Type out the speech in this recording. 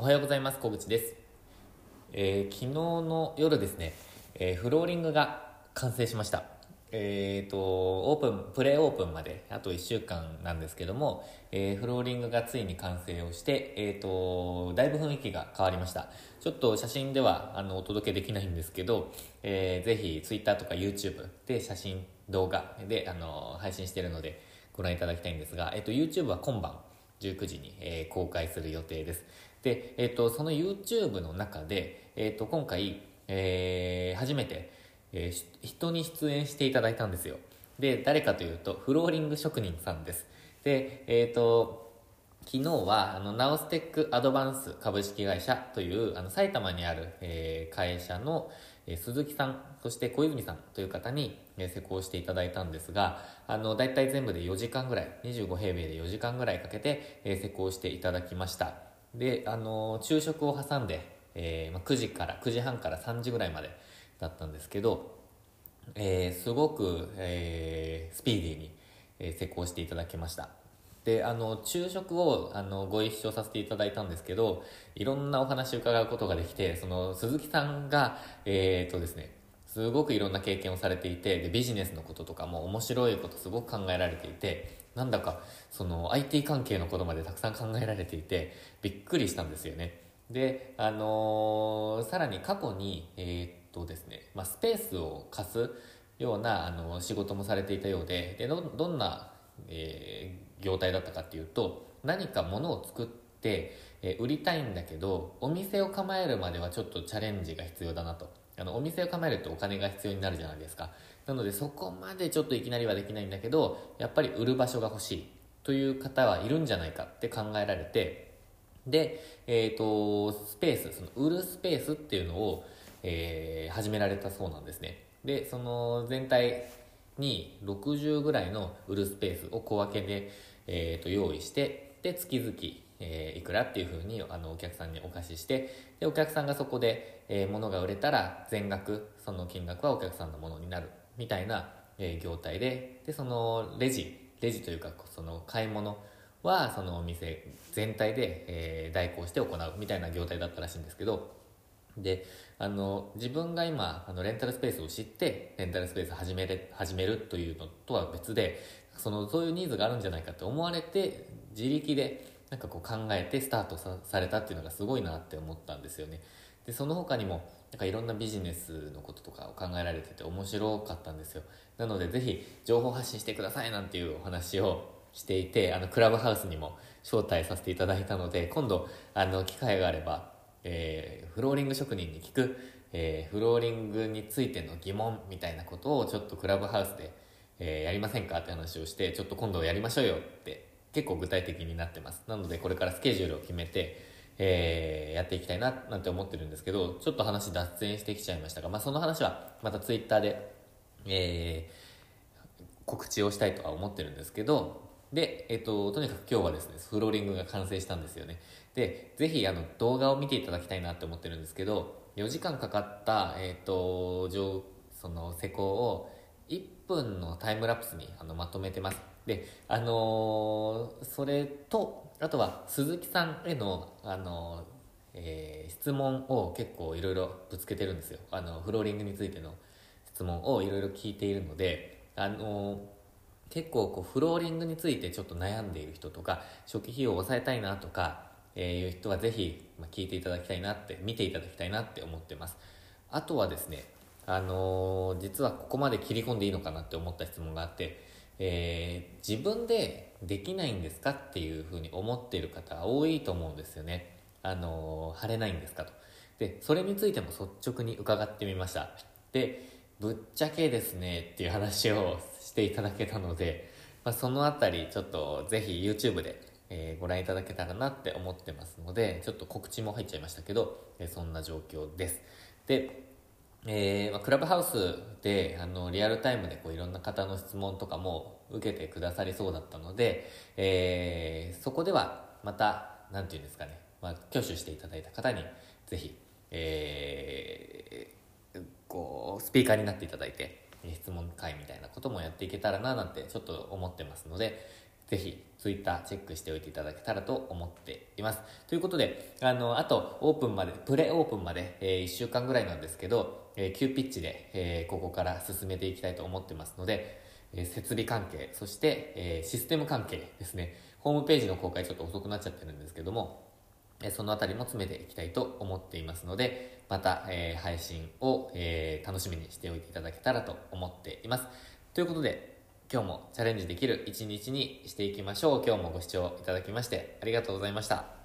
おはようございます。小口です、えー昨日の夜ですね、えーフローリングが完成しました。えー、とオープンプレーオープンまであと1週間なんですけども、えーフローリングがついに完成をして、えー、とだいぶ雰囲気が変わりました。ちょっと写真ではあのお届けできないんですけど、えーぜひ Twitter とか YouTube で写真動画であの配信してるのでご覧いただきたいんですが、えー、と YouTube は今晩19時に、えー公開する予定です。で、えー、とその YouTube の中で、えー、と今回、えー初めて、えー人に出演していただいたんですよ。で誰かというとフローリング職人さんです。でえっ、と昨日はあのナオステックアドバンス株式会社というあの埼玉にある、えー会社の、えー鈴木さんそして小泉さんという方に、えー施工していただいたんですがあの大体全部で4時間ぐらい25平米で4時間ぐらいかけて、えー施工していただきました。であの昼食を挟んで、えーまあ、9時から9時半から3時ぐらいまでだったんですけどえーすごく、えースピーディーに、え施工していただきました。であの昼食をあのご一緒させていただいたんですけどいろんなお話を伺うことができてその鈴木さんがえっとですねすごくいろんな経験をされていてでビジネスのこととかも面白いことすごく考えられていてなんだかその IT 関係のことまでたくさん考えられていてびっくりしたんですよね。であのーさらに過去にえーっとですね、まあ、スペースを貸すようなあの仕事もされていたようででどどんな、えー業態だったかっていうと何か物を作って、え売りたいんだけどお店を構えるまではちょっとチャレンジが必要だなと。あのお店を構えるとお金が必要になるじゃないですか。なのでそこまでちょっといきなりはできないんだけどやっぱり売る場所が欲しいという方はいるんじゃないかって考えられてで、えー、とスペースその売るスペースっていうのを、えー始められたそうなんですね。でその全体に60ぐらいの売るスペースを小分けで、えー、と用意してで月々、えーいくらっていうふうにあのお客さんにお貸ししてでお客さんがそこで、えー物が売れたら全額その金額はお客さんのものになる。みたいな、え業態ででそのレジレジというかその買い物はそのお店全体で、え代行して行うみたいな業態だったらしいんですけどであの自分が今あのレンタルスペースを知ってレンタルスペース始めれ始めるというのとは別でそのそういうニーズがあるんじゃないかって思われて自力でなんかこう考えてスタートされたっていうのがすごいなって思ったんですよね。でその他にもなんかいろんなビジネスのこととかを考えられてて面白かったんですよ。なのでぜひ情報発信してくださいなんていうお話をしていてあのクラブハウスにも招待させていただいたので今度あの機会があれば、えーフローリング職人に聞く、えーフローリングについての疑問みたいなことをちょっとクラブハウスで、えーやりませんかって話をしてちょっと今度やりましょうよって結構具体的になってます。なのでこれからスケジュールを決めて、えーやっていきたいななんて思ってるんですけどちょっと話脱線してきちゃいましたが、まあ、その話はまたツイッターで、えー告知をしたいとは思ってるんですけどで、えっととにかく今日はですねフローリングが完成したんですよね。でぜひあの動画を見ていただきたいなって思ってるんですけど4時間かかった、えっとその施工を1分のタイムラプスにあのまとめてます。であのーそれとあとは鈴木さんへのあのーえー質問を結構いろいろぶつけてるんですよ。あのフローリングについての質問をいろいろ聞いているのであの結構こうフローリングについてちょっと悩んでいる人とか初期費用を抑えたいなとか、えいう人はぜひ、ま、聞いていただきたいなって見ていただきたいなって思ってます。あとはですねあのー実はここまで切り込んでいいのかなって思った質問があって、えー自分でできないんですかっていうふうに思っている方多いと思うんですよね。あのー貼れないんですかと。でそれについても率直に伺ってみました。でぶっちゃけですねっていう話をしていただけたので、まあ、そのあたりちょっとぜひ YouTube で、えーご覧いただけたらなって思ってますのでちょっと告知も入っちゃいましたけど、えーそんな状況です。でえーまあ、クラブハウスであのリアルタイムでこういろんな方の質問とかも受けてくださりそうだったので、えーそこではまた何て言うんですかね、まあ、挙手していただいた方にぜひ、えーこうスピーカーになっていただいて質問会みたいなこともやっていけたらななんてちょっと思ってますのでぜひ、ツイッターチェックしておいていただけたらと思っています。ということで、あの、あと、オープンまで、プレオープンまで、えー、1週間ぐらいなんですけど、えー、急ピッチで、えー、ここから進めていきたいと思ってますので、えー、設備関係、そして、えー、システム関係ですね。ホームページの公開ちょっと遅くなっちゃってるんですけども、えー、そのあたりも詰めていきたいと思っていますので、また、えー、配信を、えー、楽しみにしておいていただけたらと思っています。ということで、今日もチャレンジできる一日にしていきましょう。今日もご視聴いただきましてありがとうございました。